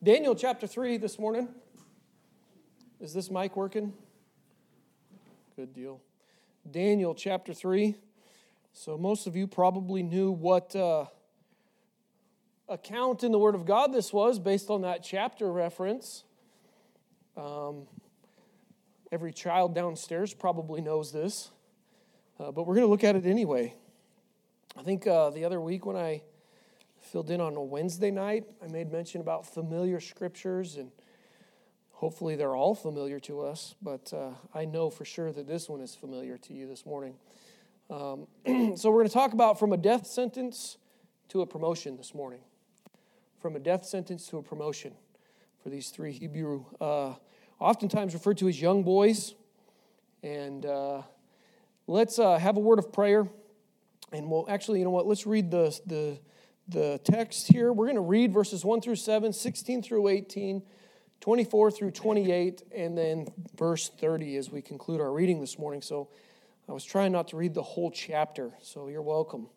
Daniel chapter 3 this morning. Is this mic working? Good deal. Daniel chapter 3. So, most of you probably knew what uh, account in the Word of God this was based on that chapter reference. Um, every child downstairs probably knows this, uh, but we're going to look at it anyway. I think uh, the other week when I filled in on a Wednesday night. I made mention about familiar scriptures, and hopefully they're all familiar to us, but uh, I know for sure that this one is familiar to you this morning. Um, so, we're going to talk about from a death sentence to a promotion this morning. From a death sentence to a promotion for these three Hebrew, uh, oftentimes referred to as young boys. And uh, let's uh, have a word of prayer. And we'll actually, you know what, let's read the, the the text here. We're going to read verses 1 through 7, 16 through 18, 24 through 28, and then verse 30 as we conclude our reading this morning. So I was trying not to read the whole chapter, so you're welcome.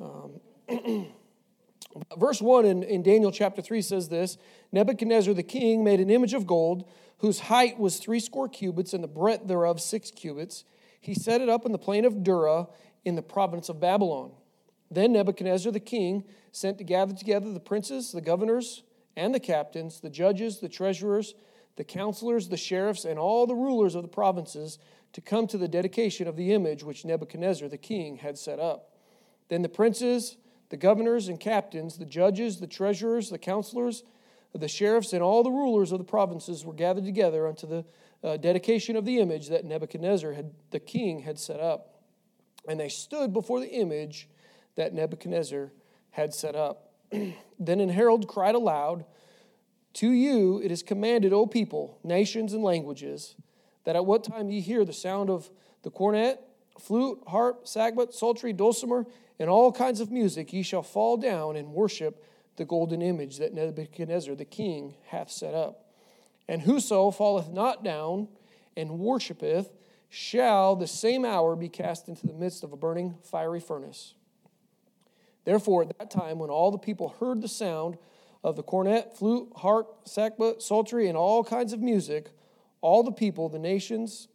Um, verse 1 in, in Daniel chapter 3 says this Nebuchadnezzar the king made an image of gold whose height was threescore cubits and the breadth thereof six cubits. He set it up in the plain of Dura in the province of Babylon. Then Nebuchadnezzar the king sent to gather together the princes, the governors, and the captains, the judges, the treasurers, the counselors, the sheriffs, and all the rulers of the provinces to come to the dedication of the image which Nebuchadnezzar the king had set up. Then the princes, the governors and captains, the judges, the treasurers, the counselors, the sheriffs, and all the rulers of the provinces were gathered together unto the uh, dedication of the image that Nebuchadnezzar had, the king had set up. And they stood before the image that Nebuchadnezzar had set up. then an herald cried aloud, To you it is commanded, O people, nations, and languages, that at what time ye hear the sound of the cornet, flute, harp, sackbut, psaltery, dulcimer, and all kinds of music, ye shall fall down and worship the golden image that Nebuchadnezzar the king hath set up. And whoso falleth not down and worshipeth shall the same hour be cast into the midst of a burning fiery furnace. Therefore, at that time, when all the people heard the sound of the cornet, flute, harp, sackbut, psaltery, and all kinds of music, all the people, the nations,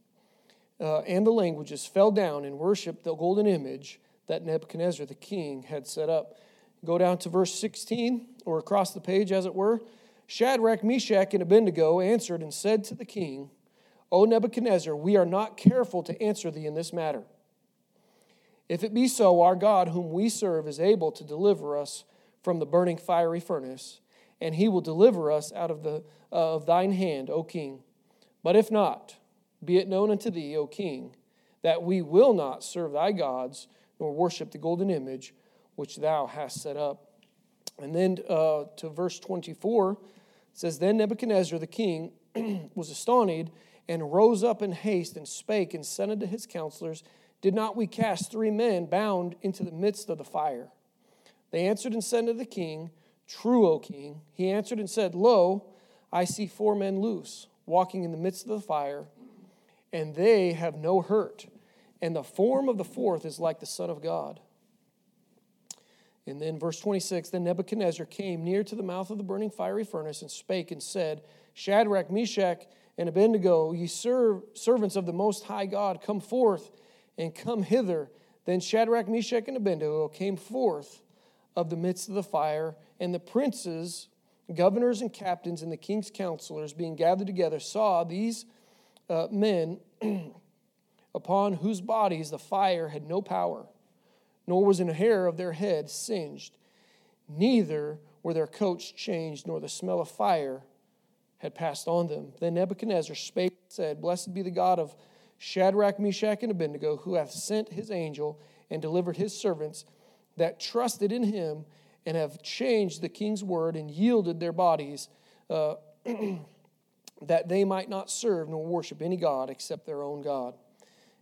uh, and the languages fell down and worshiped the golden image that Nebuchadnezzar the king had set up. Go down to verse 16, or across the page, as it were. Shadrach, Meshach, and Abednego answered and said to the king, O Nebuchadnezzar, we are not careful to answer thee in this matter. If it be so, our God, whom we serve, is able to deliver us from the burning fiery furnace, and he will deliver us out of, the, uh, of thine hand, O king. But if not, be it known unto thee, O king, that we will not serve thy gods, nor worship the golden image which thou hast set up. And then uh, to verse 24, it says, Then Nebuchadnezzar the king was astonished and rose up in haste and spake and said unto his counselors, did not we cast three men bound into the midst of the fire? They answered and said to the king, True, O king. He answered and said, Lo, I see four men loose, walking in the midst of the fire, and they have no hurt. And the form of the fourth is like the Son of God. And then, verse 26 Then Nebuchadnezzar came near to the mouth of the burning fiery furnace and spake and said, Shadrach, Meshach, and Abednego, ye servants of the Most High God, come forth and come hither. Then Shadrach, Meshach, and Abednego came forth of the midst of the fire, and the princes, governors, and captains, and the king's counselors, being gathered together, saw these uh, men upon whose bodies the fire had no power, nor was an hair of their head singed, neither were their coats changed, nor the smell of fire had passed on them. Then Nebuchadnezzar spake and said, Blessed be the God of Shadrach, Meshach, and Abednego, who hath sent his angel and delivered his servants that trusted in him and have changed the king's word and yielded their bodies uh, that they might not serve nor worship any God except their own God.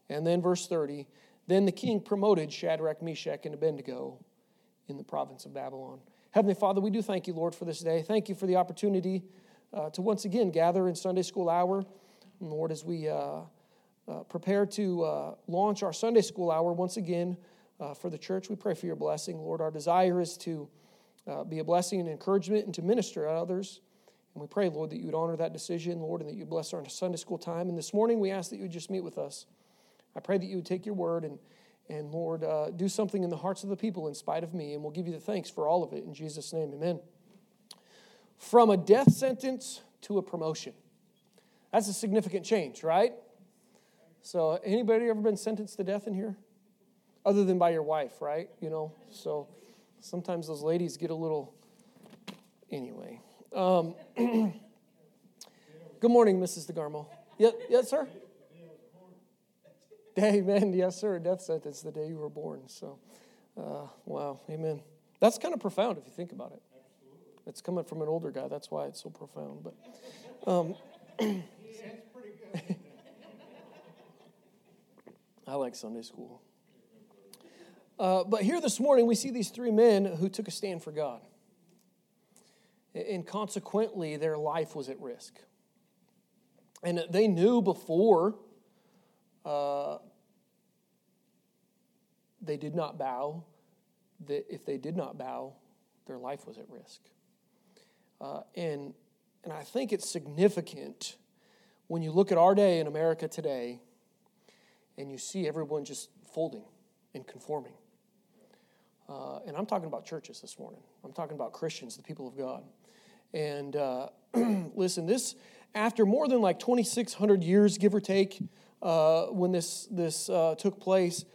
And then verse 30 Then the king promoted Shadrach, Meshach, and Abednego in the province of Babylon. Heavenly Father, we do thank you, Lord, for this day. Thank you for the opportunity uh, to once again gather in Sunday school hour. Lord, as we. Uh, uh, prepare to uh, launch our Sunday school hour once again uh, for the church. We pray for your blessing, Lord. Our desire is to uh, be a blessing and encouragement, and to minister to others. And we pray, Lord, that you would honor that decision, Lord, and that you bless our Sunday school time. And this morning, we ask that you would just meet with us. I pray that you would take your word and, and Lord, uh, do something in the hearts of the people in spite of me. And we'll give you the thanks for all of it. In Jesus' name, amen. From a death sentence to a promotion. That's a significant change, right? So, anybody ever been sentenced to death in here? Other than by your wife, right? You know, so sometimes those ladies get a little. Anyway. Um, good morning, Mrs. DeGarmo. Yeah, yes, sir? Amen. Yes, sir. Death sentence the day you were born. So, uh, wow. Amen. That's kind of profound if you think about it. It's coming from an older guy. That's why it's so profound. But, um, I like Sunday school. Uh, but here this morning, we see these three men who took a stand for God. And consequently, their life was at risk. And they knew before uh, they did not bow, that if they did not bow, their life was at risk. Uh, and, and I think it's significant when you look at our day in America today and you see everyone just folding and conforming. Uh, and I'm talking about churches this morning. I'm talking about Christians, the people of God. And uh, listen, this, after more than like 2,600 years, give or take, uh, when this, this uh, took place,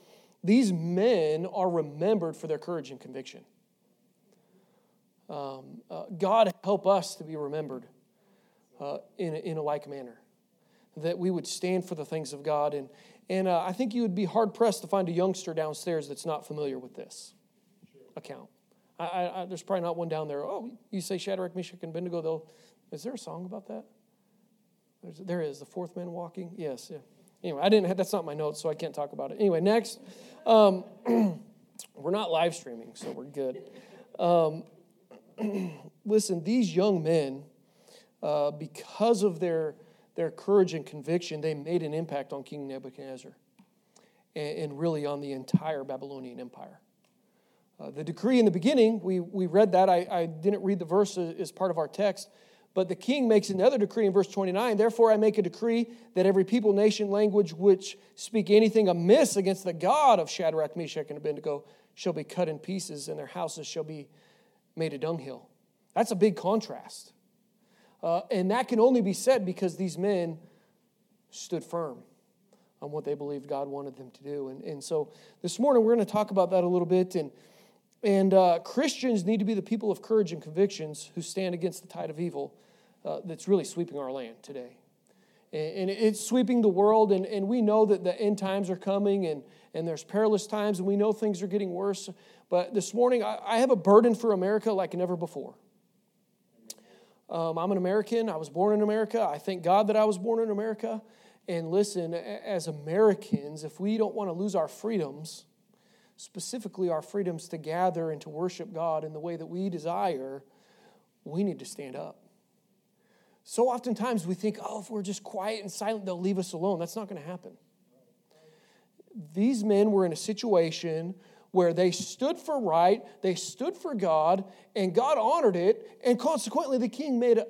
these men are remembered for their courage and conviction. Um, uh, God help us to be remembered uh, in, a, in a like manner, that we would stand for the things of God. And, and uh, I think you would be hard pressed to find a youngster downstairs that's not familiar with this account. I, I, there's probably not one down there. Oh, you say Shadrach, Meshach, and Abednego. Is there a song about that? There's, there is the fourth man walking. Yes. Yeah. Anyway, I didn't. Have, that's not my notes, so I can't talk about it. Anyway, next, um, we're not live streaming, so we're good. Um, listen, these young men, uh, because of their their courage and conviction, they made an impact on King Nebuchadnezzar, and, and really on the entire Babylonian Empire. Uh, the decree in the beginning, we, we read that. I, I didn't read the verse as part of our text, but the king makes another decree in verse 29 Therefore, I make a decree that every people, nation, language which speak anything amiss against the God of Shadrach, Meshach, and Abednego shall be cut in pieces, and their houses shall be made a dunghill. That's a big contrast. Uh, and that can only be said because these men stood firm on what they believed God wanted them to do. And, and so this morning we're going to talk about that a little bit. And, and uh, Christians need to be the people of courage and convictions who stand against the tide of evil uh, that's really sweeping our land today. And, and it's sweeping the world, and, and we know that the end times are coming, and, and there's perilous times, and we know things are getting worse. But this morning, I, I have a burden for America like never before. Um, I'm an American. I was born in America. I thank God that I was born in America. And listen, as Americans, if we don't want to lose our freedoms, specifically our freedoms to gather and to worship God in the way that we desire, we need to stand up. So oftentimes we think, oh, if we're just quiet and silent, they'll leave us alone. That's not going to happen. These men were in a situation where they stood for right, they stood for God, and God honored it, and consequently the king made a,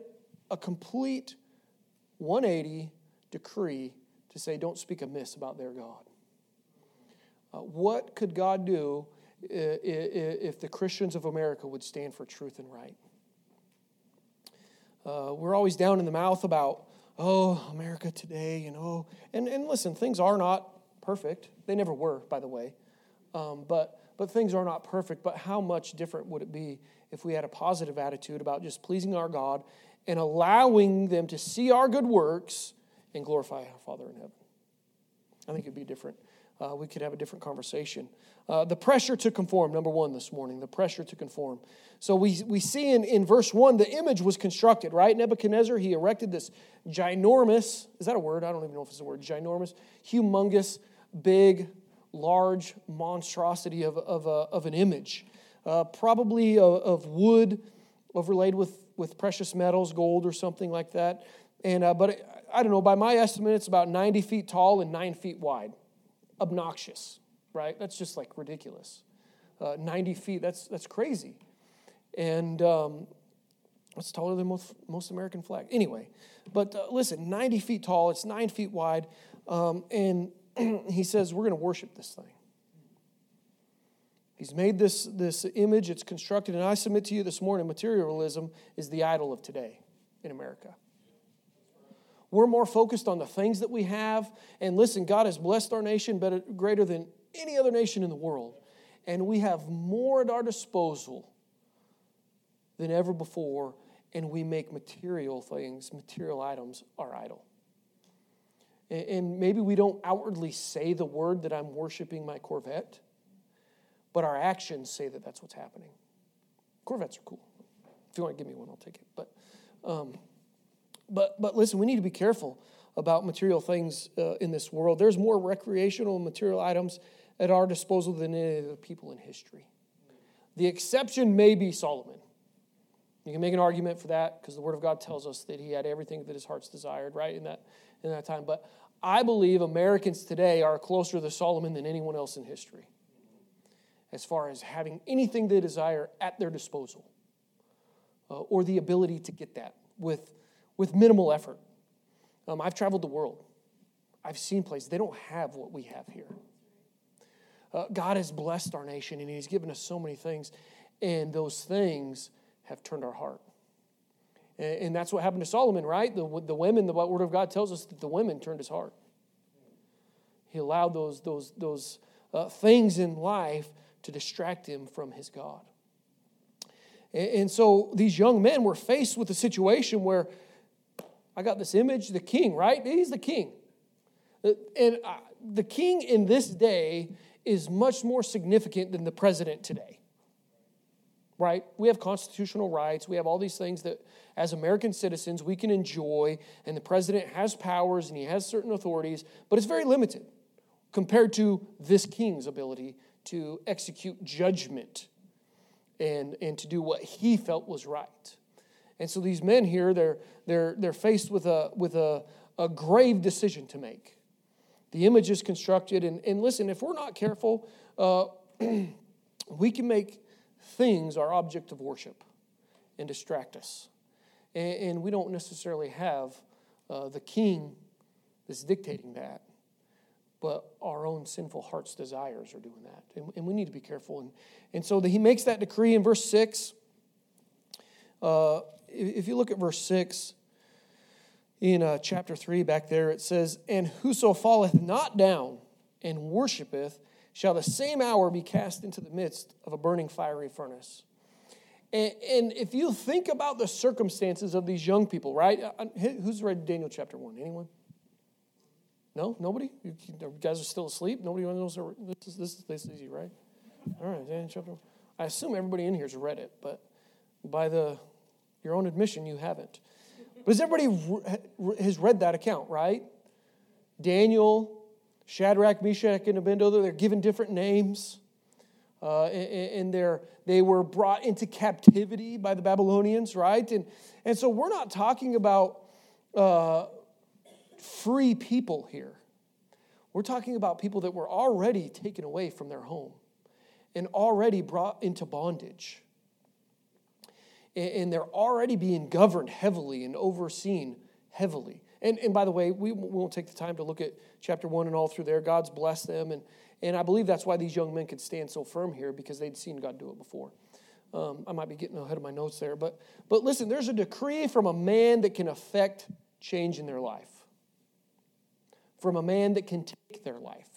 a complete 180 decree to say, don't speak amiss about their God. Uh, what could God do if the Christians of America would stand for truth and right? Uh, we're always down in the mouth about, oh, America today, you know. And, and listen, things are not perfect. They never were, by the way. Um, but, but things are not perfect. But how much different would it be if we had a positive attitude about just pleasing our God and allowing them to see our good works and glorify our Father in heaven? I think it'd be different uh, we could have a different conversation. Uh, the pressure to conform, number one this morning, the pressure to conform. So we, we see in, in verse one, the image was constructed, right? Nebuchadnezzar, he erected this ginormous, is that a word? I don't even know if it's a word, ginormous, humongous, big, large monstrosity of, of, a, of an image, uh, probably of, of, wood overlaid with, with precious metals, gold or something like that. And, uh, but I don't know, by my estimate, it's about 90 feet tall and nine feet wide obnoxious, right? That's just like ridiculous. Uh, 90 feet, that's, that's crazy. And um, it's taller than most, most American flag. Anyway, but uh, listen, 90 feet tall, it's nine feet wide. Um, and he says, We're going to worship this thing. He's made this, this image, it's constructed, and I submit to you this morning materialism is the idol of today in America. We're more focused on the things that we have. And listen, God has blessed our nation better, greater than any other nation in the world. And we have more at our disposal than ever before. And we make material things, material items, our idol. And maybe we don't outwardly say the word that I'm worshiping my Corvette but our actions say that that's what's happening. Corvettes are cool. If you want to give me one, I'll take it. But, um, but, but listen, we need to be careful about material things uh, in this world. There's more recreational material items at our disposal than any of the people in history. The exception may be Solomon. You can make an argument for that because the Word of God tells us that he had everything that his heart's desired, right, in that, in that time. But I believe Americans today are closer to Solomon than anyone else in history as far as having anything they desire at their disposal uh, or the ability to get that with, with minimal effort. Um, I've traveled the world, I've seen places, they don't have what we have here. Uh, God has blessed our nation and He's given us so many things, and those things have turned our heart. And, and that's what happened to Solomon, right? The, the women, the Word of God tells us that the women turned his heart. He allowed those, those, those uh, things in life to distract him from his God. And so these young men were faced with a situation where I got this image, the king, right? He's the king. Uh, and uh, the king in this day is much more significant than the president today. Right? We have constitutional rights. We have all these things that, as American citizens, we can enjoy. And the president has powers and he has certain authorities, but it's very limited compared to this king's ability to execute judgment and, and to do what he felt was right. And so these men here, they're, they're, they're faced with, a, with a, a grave decision to make. The image is constructed, and, and listen, if we're not careful, uh, we can make things our object of worship and distract us. And, and we don't necessarily have uh, the king that's dictating that but our own sinful heart's desires are doing that. And, and we need to be careful. And, and so the, he makes that decree in verse 6. Uh, if you look at verse 6 in uh, chapter 3 back there, it says, And whoso falleth not down and worshipeth shall the same hour be cast into the midst of a burning fiery furnace. And, and if you think about the circumstances of these young people, right? Uh, uh, who's read Daniel chapter 1? Anyone? No, nobody. You, guys are still asleep. Nobody knows this is this is this is easy, right? All right, Daniel chapter. 1. I assume everybody in here has read it, but by the your own admission, you haven't. But has everybody has read that account, right? Daniel, Shadrach, Meshach, and Abednego. They're given different names, uh, and, and they're they were brought into captivity by the Babylonians, right? And and so we're not talking about. Uh, free people here. We're talking about people that were already taken away from their home and already brought into bondage. And they're already being governed heavily and overseen heavily. And, and by the way, we won't take the time to look at chapter one and all through there. God's blessed them. And, and I believe that's why these young men could stand so firm here because they'd seen God do it before. Um, I might be getting ahead of my notes there. But, but listen, there's a decree from a man that can affect change in their life from a man that can take their life.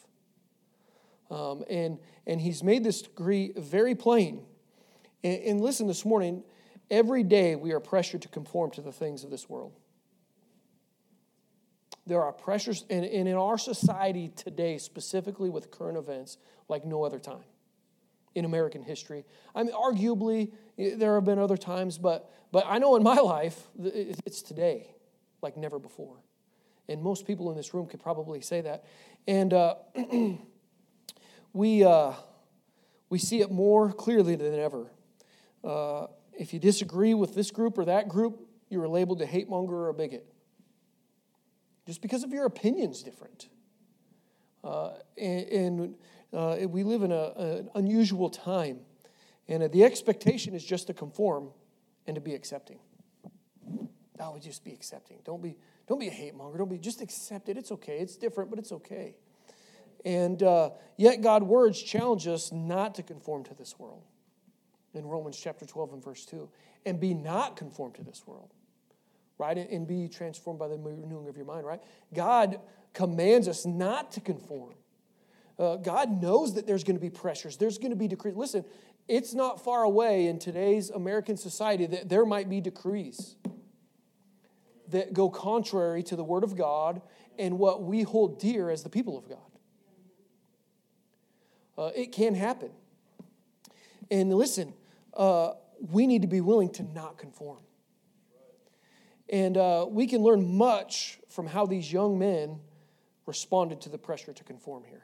Um, and, and he's made this decree very plain. And, and listen, this morning, every day we are pressured to conform to the things of this world. There are pressures, and, and in our society today, specifically with current events, like no other time in American history. I mean, arguably, there have been other times, but, but I know in my life, it's today like never before. And most people in this room could probably say that. And uh, we, uh, we see it more clearly than ever. Uh, if you disagree with this group or that group, you are labeled a hate monger or a bigot. Just because of your opinion's different. Uh, and, uh, we live in a, an unusual time. And uh, the expectation is just to conform and to be accepting. Would just be accepting. Don't be, don't be a hate monger. Don't be, just accept it. It's okay. It's different, but it's okay. And uh, yet, God's words challenge us not to conform to this world in Romans chapter 12 and verse 2. And be not conformed to this world, right? And be transformed by the renewing of your mind, right? God commands us not to conform. Uh, God knows that there's going to be pressures, there's going to be decrees. Listen, it's not far away in today's American society that there might be decrees that go contrary to the Word of God and what we hold dear as the people of God. Uh, it can happen. And listen, uh, we need to be willing to not conform. And uh, we can learn much from how these young men responded to the pressure to conform here.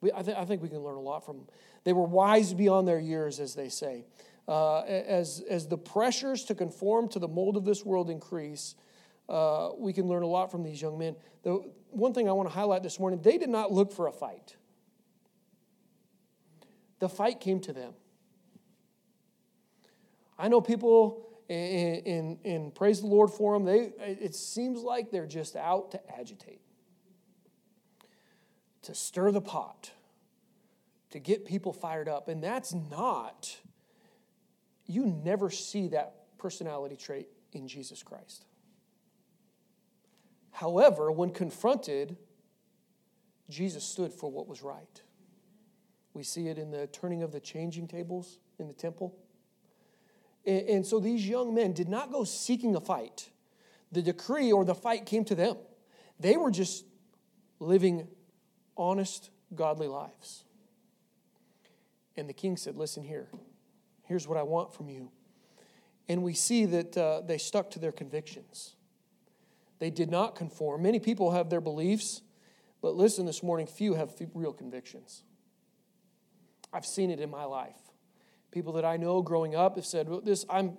We, I, th- I, think we can learn a lot from them. They were wise beyond their years, as they say. Uh, as, as the pressures to conform to the mold of this world increase, uh, we can learn a lot from these young men. The one thing I want to highlight this morning they did not look for a fight, the fight came to them. I know people, and, praise the Lord for them, they, it seems like they're just out to agitate, to stir the pot, to get people fired up. And that's not, you never see that personality trait in Jesus Christ. However, when confronted, Jesus stood for what was right. We see it in the turning of the changing tables in the temple. And, so these young men did not go seeking a fight. The decree or the fight came to them. They were just living honest, godly lives. And the king said, Listen here, here's what I want from you. And we see that uh, they stuck to their convictions. They did not conform. Many people have their beliefs, but listen this morning, few have real convictions. I've seen it in my life. People that I know growing up have said, well, "This I'm,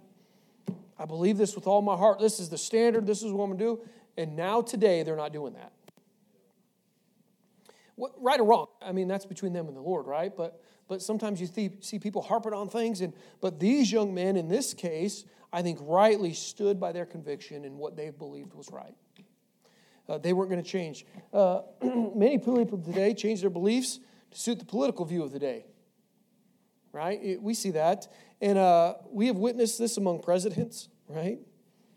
I believe this with all my heart. This is the standard. This is what I'm gonna do." And now today they're not doing that. What, right or wrong? I mean, that's between them and the Lord, right? But but sometimes you see people harping on things, and but these young men in this case, I think, rightly stood by their conviction and what they believed was right. Uh, they weren't going to change. Uh, many people today change their beliefs to suit the political view of the day right? We see that. And uh, we have witnessed this among presidents, right?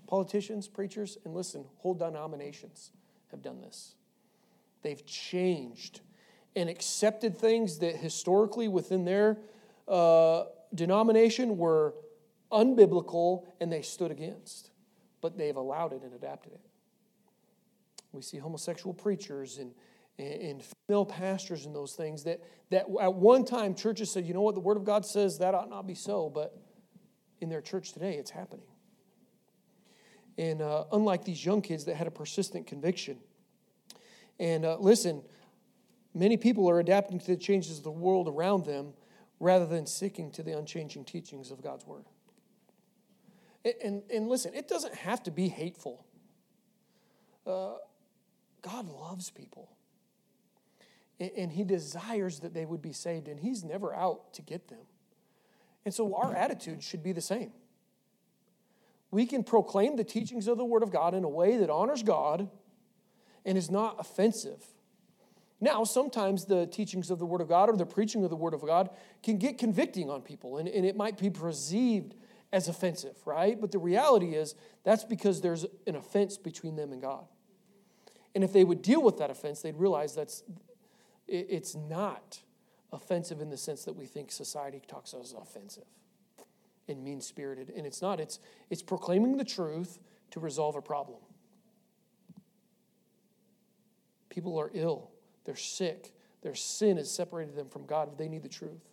Politicians, preachers, and listen, whole denominations have done this. They've changed and accepted things that historically within their uh, denomination were unbiblical and they stood against, but they've allowed it and adapted it. We see homosexual preachers and and female pastors and those things that, that at one time churches said, you know what, the Word of God says that ought not be so, but in their church today, it's happening. And uh, unlike these young kids that had a persistent conviction. And uh, listen, many people are adapting to the changes of the world around them rather than sticking to the unchanging teachings of God's Word. And, and, and listen, it doesn't have to be hateful. Uh, God loves people and he desires that they would be saved, and he's never out to get them. And so our attitude should be the same. We can proclaim the teachings of the Word of God in a way that honors God and is not offensive. Now, sometimes the teachings of the Word of God or the preaching of the Word of God can get convicting on people, and, and it might be perceived as offensive, right? But the reality is that's because there's an offense between them and God. And if they would deal with that offense, they'd realize that's it's not offensive in the sense that we think society talks as offensive and mean spirited. And it's not, it's, it's proclaiming the truth to resolve a problem. People are ill, they're sick, their sin has separated them from God. They need the truth.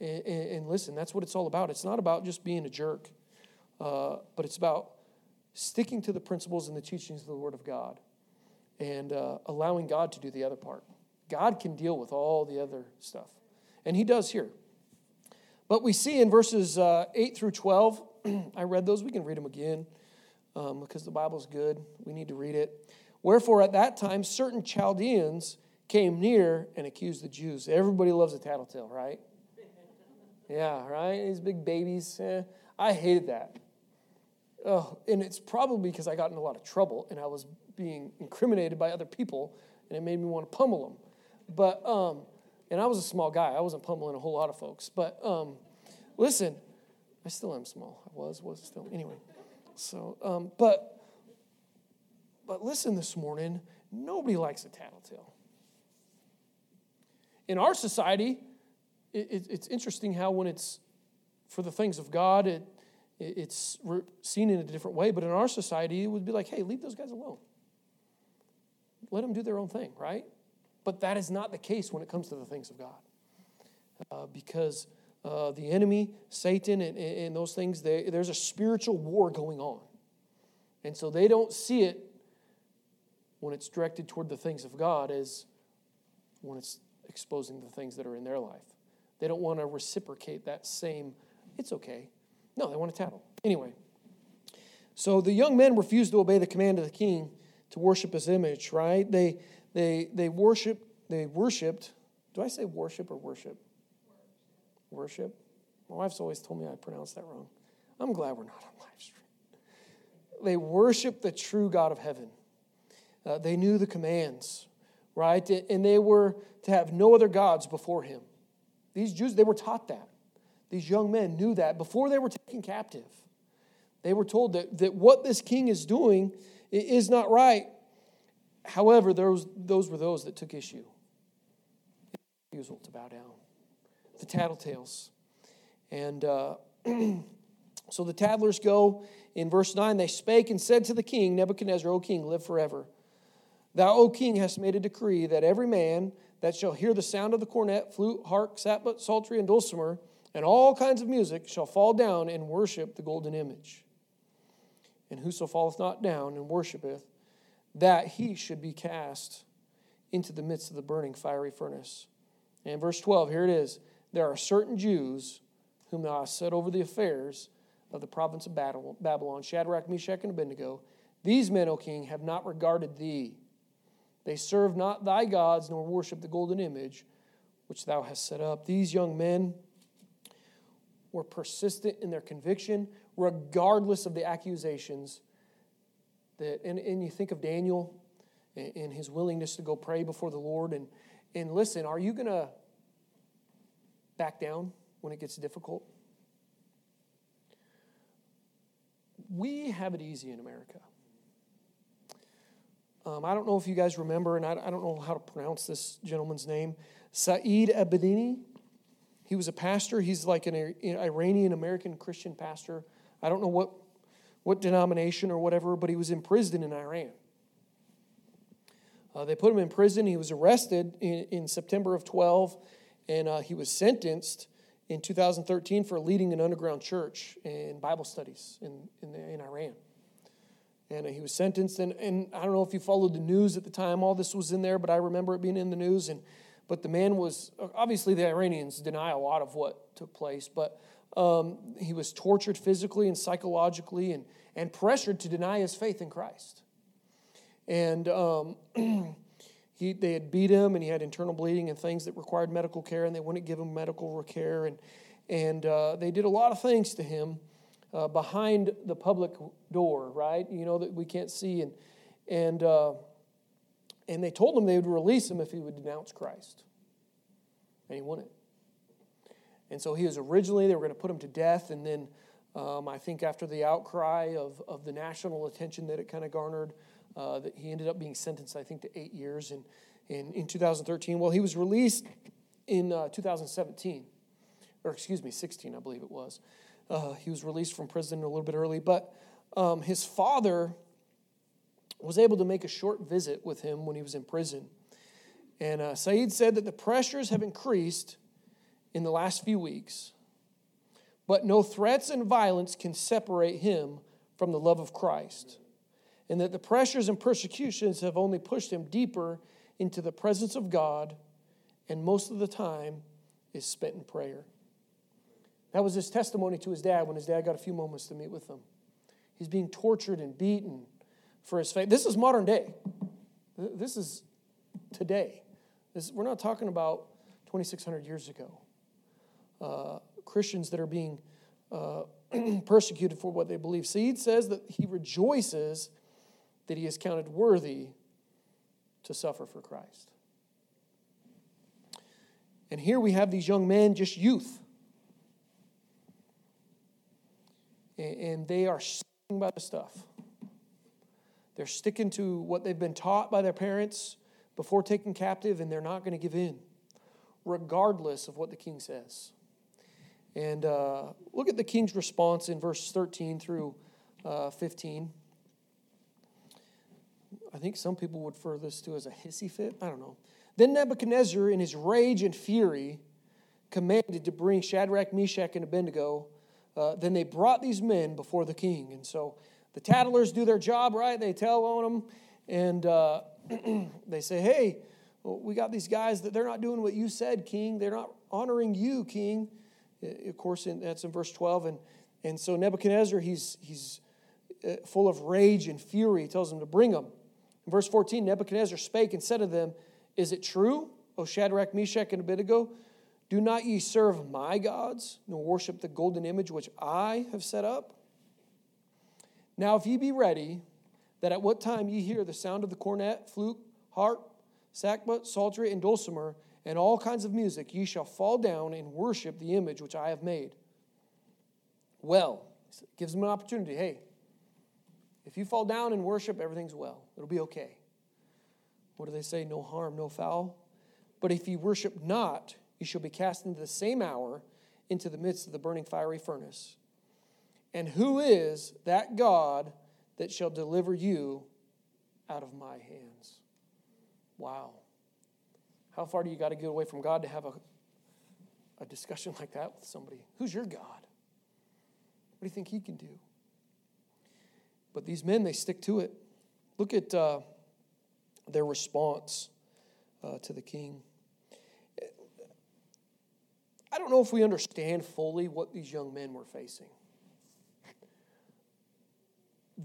And, and, and listen, that's what it's all about. It's not about just being a jerk, uh, but it's about sticking to the principles and the teachings of the Word of God and uh, allowing God to do the other part. God can deal with all the other stuff. And He does here. But we see in verses uh, 8 through 12, I read those. We can read them again um, because the Bible's good. We need to read it. Wherefore, at that time, certain Chaldeans came near and accused the Jews. Everybody loves a tattletale, right? Yeah, right? These big babies. Eh, I hated that. Oh, and it's probably because I got in a lot of trouble and I was being incriminated by other people and it made me want to pummel them. But, um, and I was a small guy. I wasn't pummeling a whole lot of folks. But um, listen, I still am small. I was, was still. Anyway. So, um, but, but listen this morning, nobody likes a tattletale. In our society, it, it, it's interesting how when it's for the things of God, it, it's seen in a different way. But in our society, it would be like, hey, leave those guys alone. Let them do their own thing, right? But that is not the case when it comes to the things of God. Uh, because uh, the enemy, Satan, and, and those things, they, there's a spiritual war going on. And so they don't see it when it's directed toward the things of God as when it's exposing the things that are in their life. They don't want to reciprocate that same, it's okay. No, they want to tattle. Anyway, so the young men refused to obey the command of the king to worship his image, right? They, they, they worship, they worshiped. Do I say worship or worship? Worship. My wife's always told me I pronounced that wrong. I'm glad we're not on live stream. They worshiped the true God of heaven. Uh, they knew the commands, right? And they were to have no other gods before him. These Jews, they were taught that. These young men knew that before they were taken captive. They were told that, that what this king is doing is not right. However, those, those were those that took issue. Refusal to bow down. The tattletales. And uh, so the tattlers go in verse 9. They spake and said to the king, Nebuchadnezzar, O king, live forever. Thou, O king, hast made a decree that every man that shall hear the sound of the cornet, flute, harp, sackbut, psaltery, and dulcimer, and all kinds of music, shall fall down and worship the golden image. And whoso falleth not down and worshipeth, that he should be cast into the midst of the burning fiery furnace. And verse 12, here it is. There are certain Jews whom thou hast set over the affairs of the province of Babylon, Shadrach, Meshach, and Abednego. These men, O king, have not regarded thee. They serve not thy gods, nor worship the golden image which thou hast set up. These young men were persistent in their conviction, regardless of the accusations. That, and, and you think of Daniel and, and his willingness to go pray before the Lord. And, and listen, are you to back down when it gets difficult? We have it easy in America. Um, I don't know if you guys remember, and I, I, don't know how to pronounce this gentleman's name, Saeed Abedini. He was a pastor. He's like an Iranian American Christian pastor. I don't know what, what denomination or whatever, but he was imprisoned in Iran. Uh, they put him in prison. He was arrested in, in September of 12, and uh, he was sentenced in 2013 for leading an underground church and Bible studies in, in, in Iran. And uh, he was sentenced, and, and I don't know if you followed the news at the time, all this was in there, but I remember it being in the news. And but the man was obviously the Iranians deny a lot of what took place, but um, he was tortured physically and psychologically and, and pressured to deny his faith in Christ. And um, he, they had beat him, and he had internal bleeding and things that required medical care, and they wouldn't give him medical care. And, and uh, they did a lot of things to him uh, behind the public door, right? You know, that we can't see. And, and uh, and they told him they would release him if he would denounce Christ. And he wouldn't. And so he was originally, they were going to put him to death. And then um, I think after the outcry of, of the national attention that it kind of garnered, uh, that he ended up being sentenced, I think, to eight years in, in, in 2013. Well, he was released in uh, 2017, or excuse me, 16, I believe it was. Uh, he was released from prison a little bit early. But um, his father was able to make a short visit with him when he was in prison. And uh, Saeed said that the pressures have increased in the last few weeks, but no threats and violence can separate him from the love of Christ. And that the pressures and persecutions have only pushed him deeper into the presence of God, and most of the time is spent in prayer. That was his testimony to his dad when his dad got a few moments to meet with him. He's being tortured and beaten for his faith. This is modern day. This is today. This, we're not talking about 2,600 years ago. Uh, Christians that are being uh, persecuted for what they believe. Saeed says that he rejoices that he is counted worthy to suffer for Christ. And here we have these young men, just youth. And they are sticking by the stuff. They're sticking to what they've been taught by their parents before taken captive, and they're not going to give in, regardless of what the king says. And uh, look at the king's response in verse 13 through uh, 15. I think some people would refer this to as a hissy fit. I don't know. Then Nebuchadnezzar, in his rage and fury, commanded to bring Shadrach, Meshach, and Abednego. Uh, then they brought these men before the king. And so the tattlers do their job, right? They tell on them, and uh, they say, hey, we got these guys that they're not doing what you said, king. They're not honoring you, king. Of course, in, that's in verse 12. And, and so Nebuchadnezzar, he's, he's uh, full of rage and fury. He tells them to bring them. In verse 14, Nebuchadnezzar spake and said to them, Is it true, O Shadrach, Meshach, and Abednego? Do not ye serve my gods, nor worship the golden image which I have set up? Now, if ye be ready, that at what time ye hear the sound of the cornet, flute, harp, sackbut, psaltery, and dulcimer, and all kinds of music, ye shall fall down and worship the image which I have made. Well, gives them an opportunity. Hey, if you fall down and worship, everything's well. It'll be okay. What do they say? No harm, no foul. But if ye worship not, ye shall be cast into the same hour into the midst of the burning fiery furnace. And who is that God that shall deliver you out of my hands? Wow. How far do you got to get away from God to have a, a discussion like that with somebody? Who's your God? What do you think He can do? But these men, they stick to it. Look at uh, their response uh, to the king. I don't know if we understand fully what these young men were facing.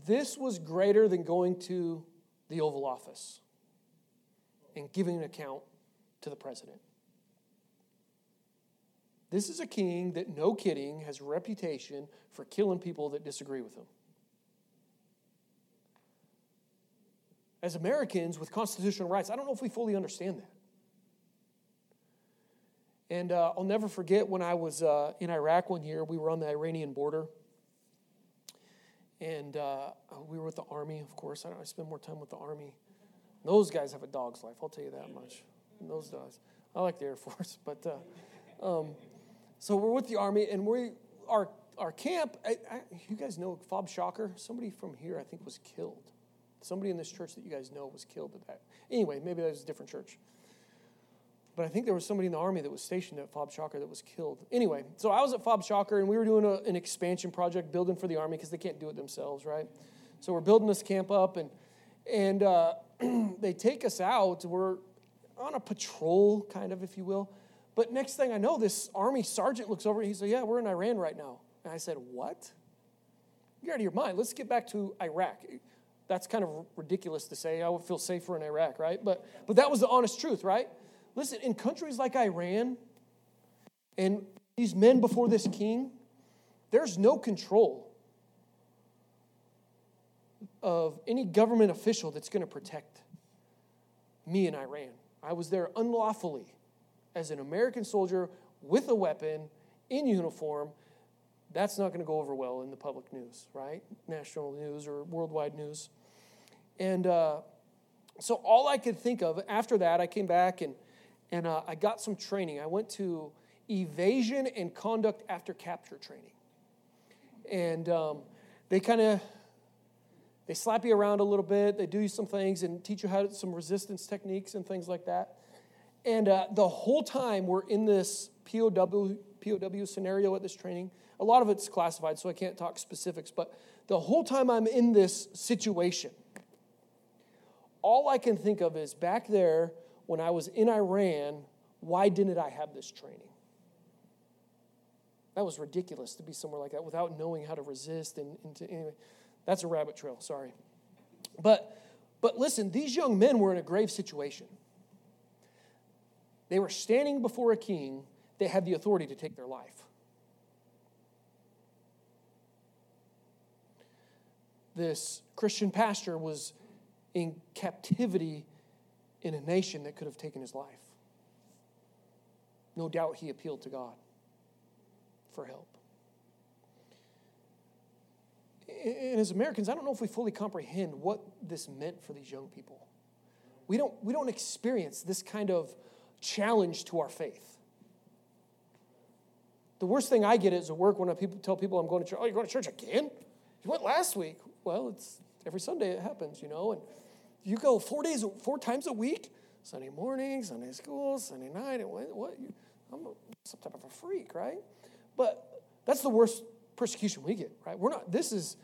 This was greater than going to the Oval Office and giving an account to the president. This is a king that, no kidding, has a reputation for killing people that disagree with him. As Americans with constitutional rights, I don't know if we fully understand that. And uh, I'll never forget when I was uh, in Iraq one year, we were on the Iranian border. And uh, we were with the Army, of course. I, I spend more time with the Army. Those guys have a dog's life, I'll tell you that much those days. I like the Air Force, but uh, um, so we're with the Army, and we our our camp. I, I, you guys know Fob Shocker? Somebody from here, I think, was killed. Somebody in this church that you guys know was killed at that. Anyway, maybe that was a different church. But I think there was somebody in the army that was stationed at Fob Shocker that was killed. Anyway, so I was at Fob Shocker, and we were doing a, an expansion project, building for the army because they can't do it themselves, right? So we're building this camp up, and and uh, they take us out. We're on a patrol, kind of, if you will. But next thing I know, this army sergeant looks over and he said, Yeah, we're in Iran right now. And I said, What? You're out of your mind. Let's get back to Iraq. That's kind of ridiculous to say. I would feel safer in Iraq, right? But, but that was the honest truth, right? Listen, in countries like Iran and these men before this king, there's no control of any government official that's going to protect me in Iran. I was there unlawfully as an American soldier with a weapon in uniform. That's not going to go over well in the public news, right? National news or worldwide news. And uh, so all I could think of after that, I came back and, and uh, I got some training. I went to evasion and conduct after capture training. And um, they kind of they slap you around a little bit. They do you some things and teach you how to, some resistance techniques and things like that. And uh, the whole time we're in this POW, POW scenario at this training, a lot of it's classified, so I can't talk specifics, but the whole time I'm in this situation, all I can think of is back there when I was in Iran, why didn't I have this training? That was ridiculous to be somewhere like that without knowing how to resist and, and to, anyway. That's a rabbit trail, sorry. But, but listen, these young men were in a grave situation. They were standing before a king that had the authority to take their life. This Christian pastor was in captivity in a nation that could have taken his life. No doubt he appealed to God for help. And as Americans, I don't know if we fully comprehend what this meant for these young people. We don't, we don't experience this kind of challenge to our faith. The worst thing I get is at work when I people tell people I'm going to church. Oh, you're going to church again? You went last week. Well, it's every Sunday it happens, you know. And you go four days, four times a week. Sunday morning, Sunday school, Sunday night. And what? what I'm some type of a freak, right? But that's the worst persecution we get, right? We're not. This is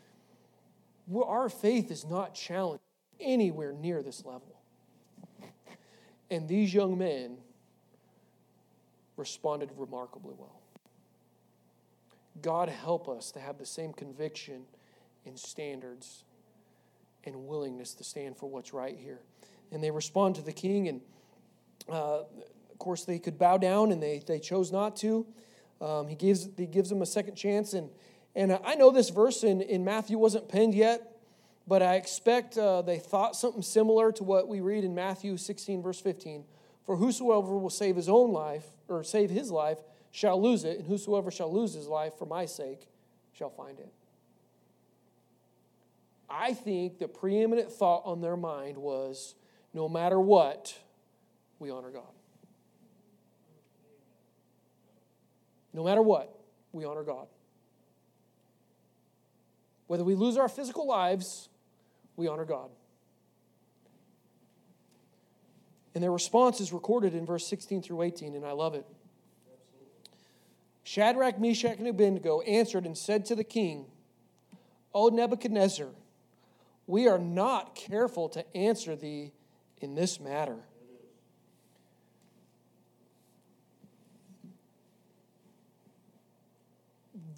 our faith is not challenged anywhere near this level. And these young men responded remarkably well. God help us to have the same conviction and standards and willingness to stand for what's right here. And they respond to the king, and uh, of course, they could bow down, and they, they chose not to. Um, he, gives, he gives them a second chance. And, and I know this verse in, in Matthew wasn't penned yet, but I expect uh, they thought something similar to what we read in Matthew 16, verse 15. For whosoever will save his own life, or save his life, shall lose it, and whosoever shall lose his life for my sake shall find it. I think the preeminent thought on their mind was no matter what, we honor God. No matter what, we honor God. Whether we lose our physical lives, we honor God. And their response is recorded in verse 16 through 18, and I love it. Shadrach, Meshach, and Abednego answered and said to the king, O Nebuchadnezzar, we are not careful to answer thee in this matter.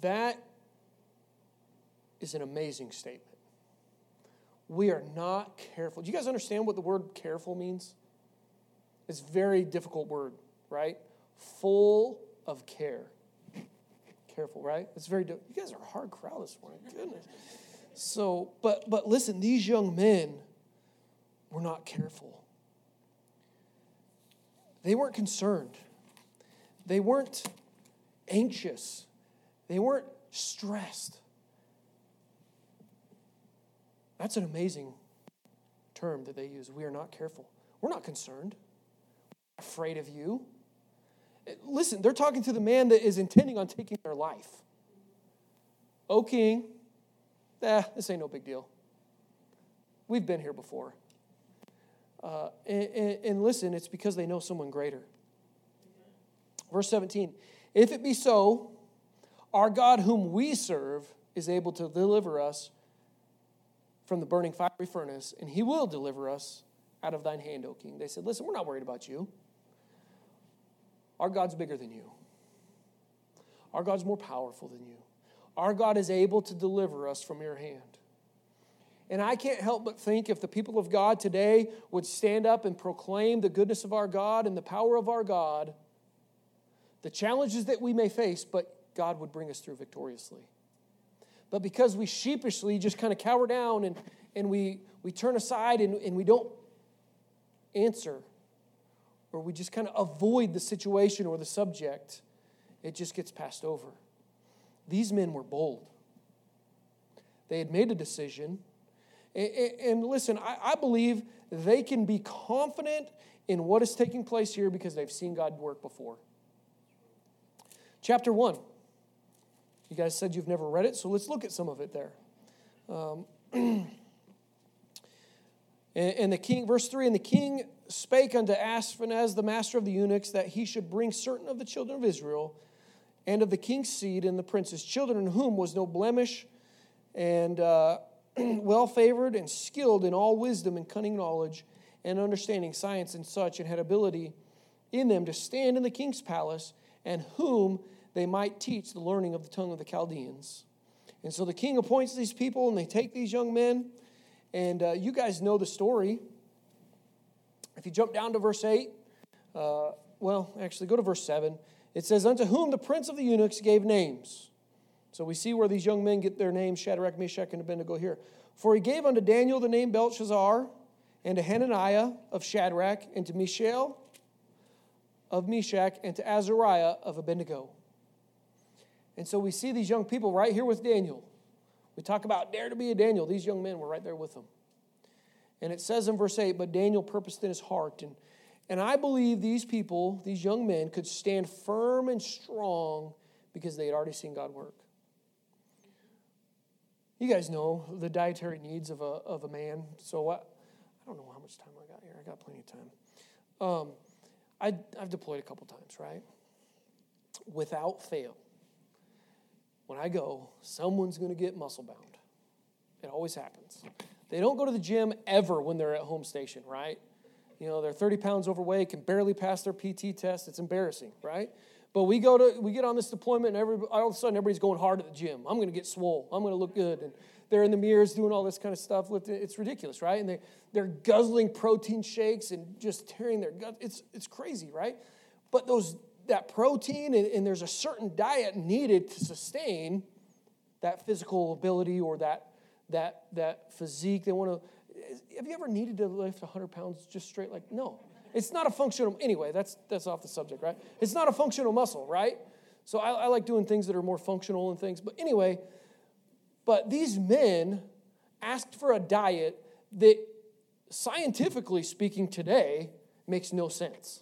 That is an amazing statement. We are not careful. Do you guys understand what the word careful means? It's a very difficult word, right? Full of care. Careful, right? It's very. You guys are a hard crowd this morning. Goodness. So, but but listen, these young men were not careful. They weren't concerned. They weren't anxious. They weren't stressed. That's an amazing term that they use. We are not careful. We're not concerned. We're not afraid of you. Listen, they're talking to the man that is intending on taking their life. O king, eh, this ain't no big deal. We've been here before. Uh, and, and listen, it's because they know someone greater. Verse 17 If it be so, our God, whom we serve, is able to deliver us from the burning fiery furnace, and he will deliver us out of thine hand, O king. They said, Listen, we're not worried about you. Our God's bigger than you, our God's more powerful than you. Our God is able to deliver us from your hand. And I can't help but think if the people of God today would stand up and proclaim the goodness of our God and the power of our God, the challenges that we may face, but God would bring us through victoriously. But because we sheepishly just kind of cower down and, and we, we turn aside and, and we don't answer, or we just kind of avoid the situation or the subject, it just gets passed over. These men were bold. They had made a decision. And, listen, I, believe they can be confident in what is taking place here because they've seen God work before. Chapter 1. You guys said you've never read it, so let's look at some of it there. Um, and, the king, verse 3 And the king spake unto Ashpenaz, the master of the eunuchs, that he should bring certain of the children of Israel and of the king's seed and the prince's children, in whom was no blemish, and uh, well favored and skilled in all wisdom and cunning knowledge and understanding science and such, and had ability in them to stand in the king's palace, and whom they might teach the learning of the tongue of the Chaldeans. And so the king appoints these people, and they take these young men. And uh, you guys know the story. If you jump down to verse 8, uh, well, actually, go to verse 7. It says, Unto whom the prince of the eunuchs gave names. So we see where these young men get their names Shadrach, Meshach, and Abednego here. For he gave unto Daniel the name Belshazzar, and to Hananiah of Shadrach, and to Mishael of Meshach, and to Azariah of Abednego. And so we see these young people right here with Daniel. We talk about dare to be a Daniel. These young men were right there with them. And it says in verse 8, but Daniel purposed in his heart. And, and I believe these people, these young men, could stand firm and strong because they had already seen God work. You guys know the dietary needs of a, of a man. So what? I don't know how much time I got here. I got plenty of time. Um, I, I've deployed a couple times, right? Without fail, when I go, someone's going to get muscle bound. It always happens. They don't go to the gym ever when they're at home station, right? You know, they're 30 pounds overweight, can barely pass their PT test. It's embarrassing, right? But we go to we get on this deployment and every, all of a sudden everybody's going hard at the gym. I'm going to get swole. I'm going to look good. And they're in the mirrors doing all this kind of stuff. It's ridiculous, right? And they, they're guzzling protein shakes and just tearing their gut. It's, it's crazy, right? But those that protein and, and there's a certain diet needed to sustain that physical ability or that that that physique. They want to. Have you ever needed to lift 100 pounds just straight like no? It's not a functional. Anyway, that's that's off the subject, right? It's not a functional muscle, right? So I, I like doing things that are more functional and things. But anyway, but these men asked for a diet that, scientifically speaking, today makes no sense.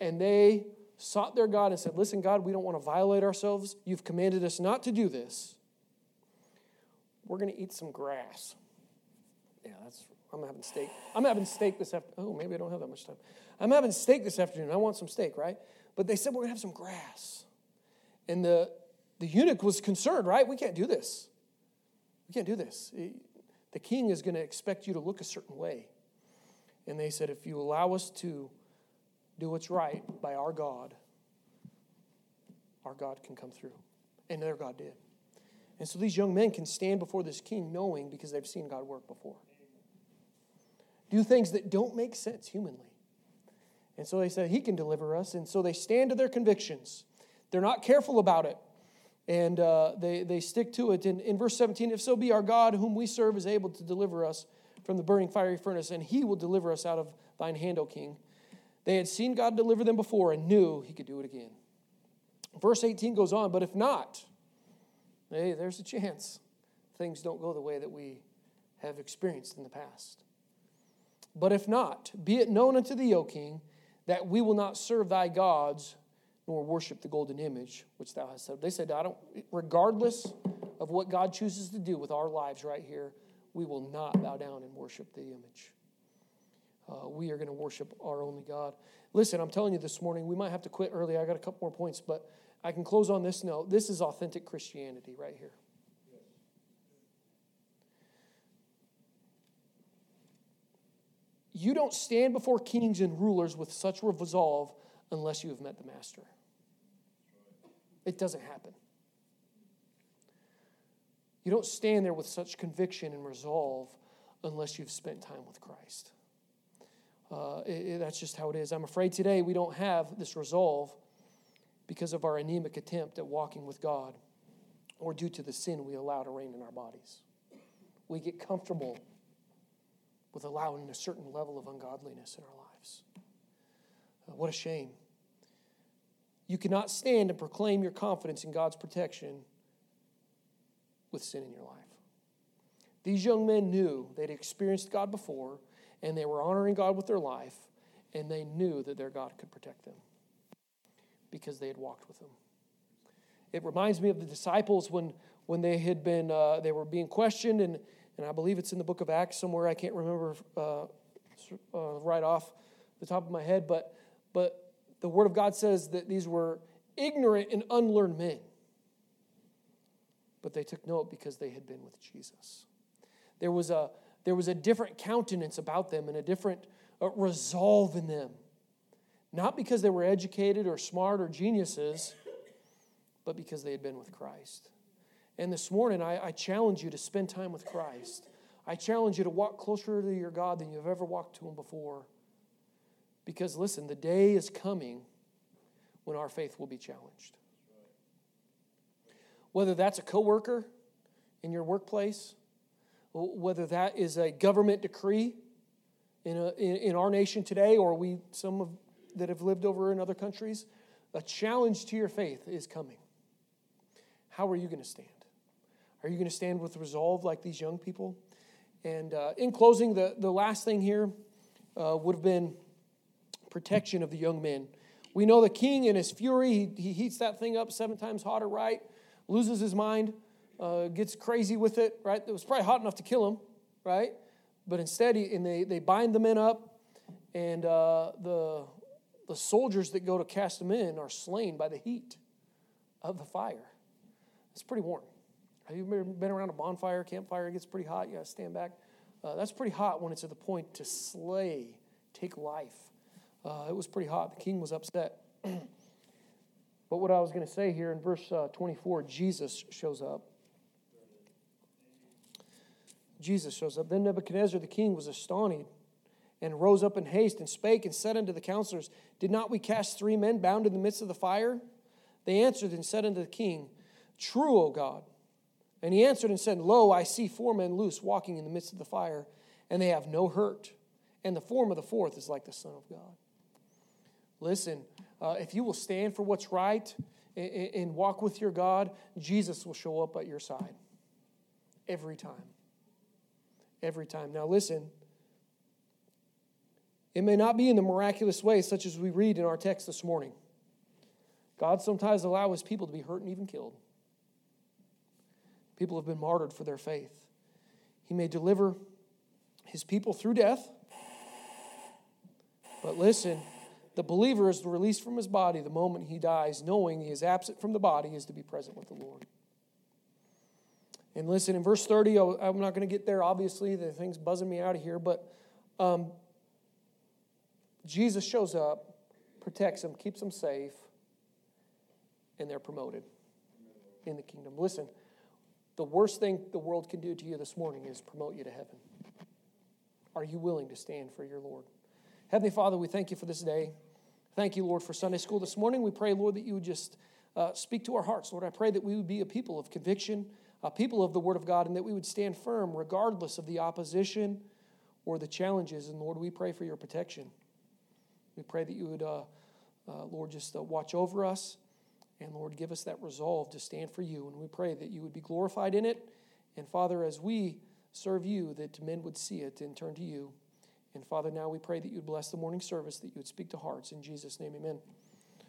And they sought their God and said, Listen, God, we don't want to violate ourselves. You've commanded us not to do this. We're going to eat some grass. Yeah, that's, I'm having steak. I'm having steak this afternoon. Oh, maybe I don't have that much time. I'm having steak this afternoon. I want some steak, right? But they said, We're going to have some grass. And the, the eunuch was concerned, right? We can't do this. We can't do this. The king is going to expect you to look a certain way. And they said, If you allow us to do what's right by our God, our God can come through. And their God did. And so these young men can stand before this king knowing because they've seen God work before. Do things that don't make sense humanly. And so they said, He can deliver us. And so they stand to their convictions. They're not careful about it. And uh, they, they stick to it. In, in verse 17, if so be our God, whom we serve, is able to deliver us from the burning fiery furnace, and he will deliver us out of thine hand, O king. They had seen God deliver them before and knew he could do it again. Verse 18 goes on, but if not, hey, there's a chance things don't go the way that we have experienced in the past. But if not, be it known unto thee, O king, that we will not serve thy gods nor worship the golden image which thou hast said. They said, I don't, regardless of what God chooses to do with our lives right here, we will not bow down and worship the image. Uh, we are going to worship our only God. Listen, I'm telling you this morning, we might have to quit early. I got a couple more points, but I can close on this note. This is authentic Christianity right here. You don't stand before kings and rulers with such resolve unless you have met the master. It doesn't happen. You don't stand there with such conviction and resolve unless you've spent time with Christ. Uh, it, that's just how it is. I'm afraid today we don't have this resolve because of our anemic attempt at walking with God or due to the sin we allow to reign in our bodies. We get comfortable with allowing a certain level of ungodliness in our lives. Uh, what a shame. You cannot stand and proclaim your confidence in God's protection with sin in your life. These young men knew they'd experienced God before, and they were honoring God with their life, and they knew that their God could protect them because they had walked with Him. It reminds me of the disciples when, when they had been uh, they were being questioned, and, and I believe it's in the book of Acts somewhere. I can't remember uh, uh, right off the top of my head, but but the Word of God says that these were ignorant and unlearned men. But they took note because they had been with Jesus. There was a, there was a different countenance about them and a different uh, resolve in them. Not because they were educated or smart or geniuses, but because they had been with Christ. And this morning, I, I challenge you to spend time with Christ. I challenge you to walk closer to your God than you've ever walked to Him before. Because listen, the day is coming when our faith will be challenged. whether that's a coworker in your workplace, whether that is a government decree in, a, in, in our nation today, or we some of that have lived over in other countries, a challenge to your faith is coming. How are you going to stand? Are you going to stand with resolve like these young people? And uh, in closing, the, the last thing here uh, would have been protection of the young men. We know the king in his fury, he, he heats that thing up seven times hotter, right? Loses his mind, uh, gets crazy with it, right? It was probably hot enough to kill him, right? But instead, he, and they, they bind the men up, and uh, the, the soldiers that go to cast them in are slain by the heat of the fire. It's pretty warm. Have you ever been around a bonfire, campfire? It gets pretty hot. You got to stand back. Uh, that's pretty hot when it's at the point to slay, take life. Uh, it was pretty hot. The king was upset. but what I was going to say here in verse uh, 24, Jesus shows up. Jesus shows up. Then Nebuchadnezzar the king was astonished and rose up in haste and spake and said unto the counselors, Did not we cast three men bound in the midst of the fire? They answered and said unto the king, True, O God. And he answered and said, Lo, I see four men loose walking in the midst of the fire, and they have no hurt. And the form of the fourth is like the Son of God. Listen, uh, if you will stand for what's right and, and walk with your God, Jesus will show up at your side every time. Every time. Now, listen. It may not be in the miraculous way, such as we read in our text this morning. God sometimes allows his people to be hurt and even killed. People have been martyred for their faith. He may deliver his people through death. But listen, the believer is released from his body the moment he dies, knowing he is absent from the body, is to be present with the Lord. And listen, in verse 30, I'm not going to get there, obviously, the thing's buzzing me out of here, but um, Jesus shows up, protects them, keeps them safe, and they're promoted in the kingdom. Listen, the worst thing the world can do to you this morning is promote you to heaven. Are you willing to stand for your Lord? Heavenly Father, we thank you for this day. Thank you, Lord, for Sunday school this morning. We pray, Lord, that you would just uh, speak to our hearts. Lord, I pray that we would be a people of conviction, a people of the Word of God, and that we would stand firm regardless of the opposition or the challenges. And Lord, we pray for your protection. We pray that you would, uh, uh, Lord, just uh, watch over us. And Lord, give us that resolve to stand for you. And we pray that you would be glorified in it. And Father, as we serve you, that men would see it and turn to you. And Father, now we pray that you'd bless the morning service, that you would speak to hearts. In Jesus' name, amen.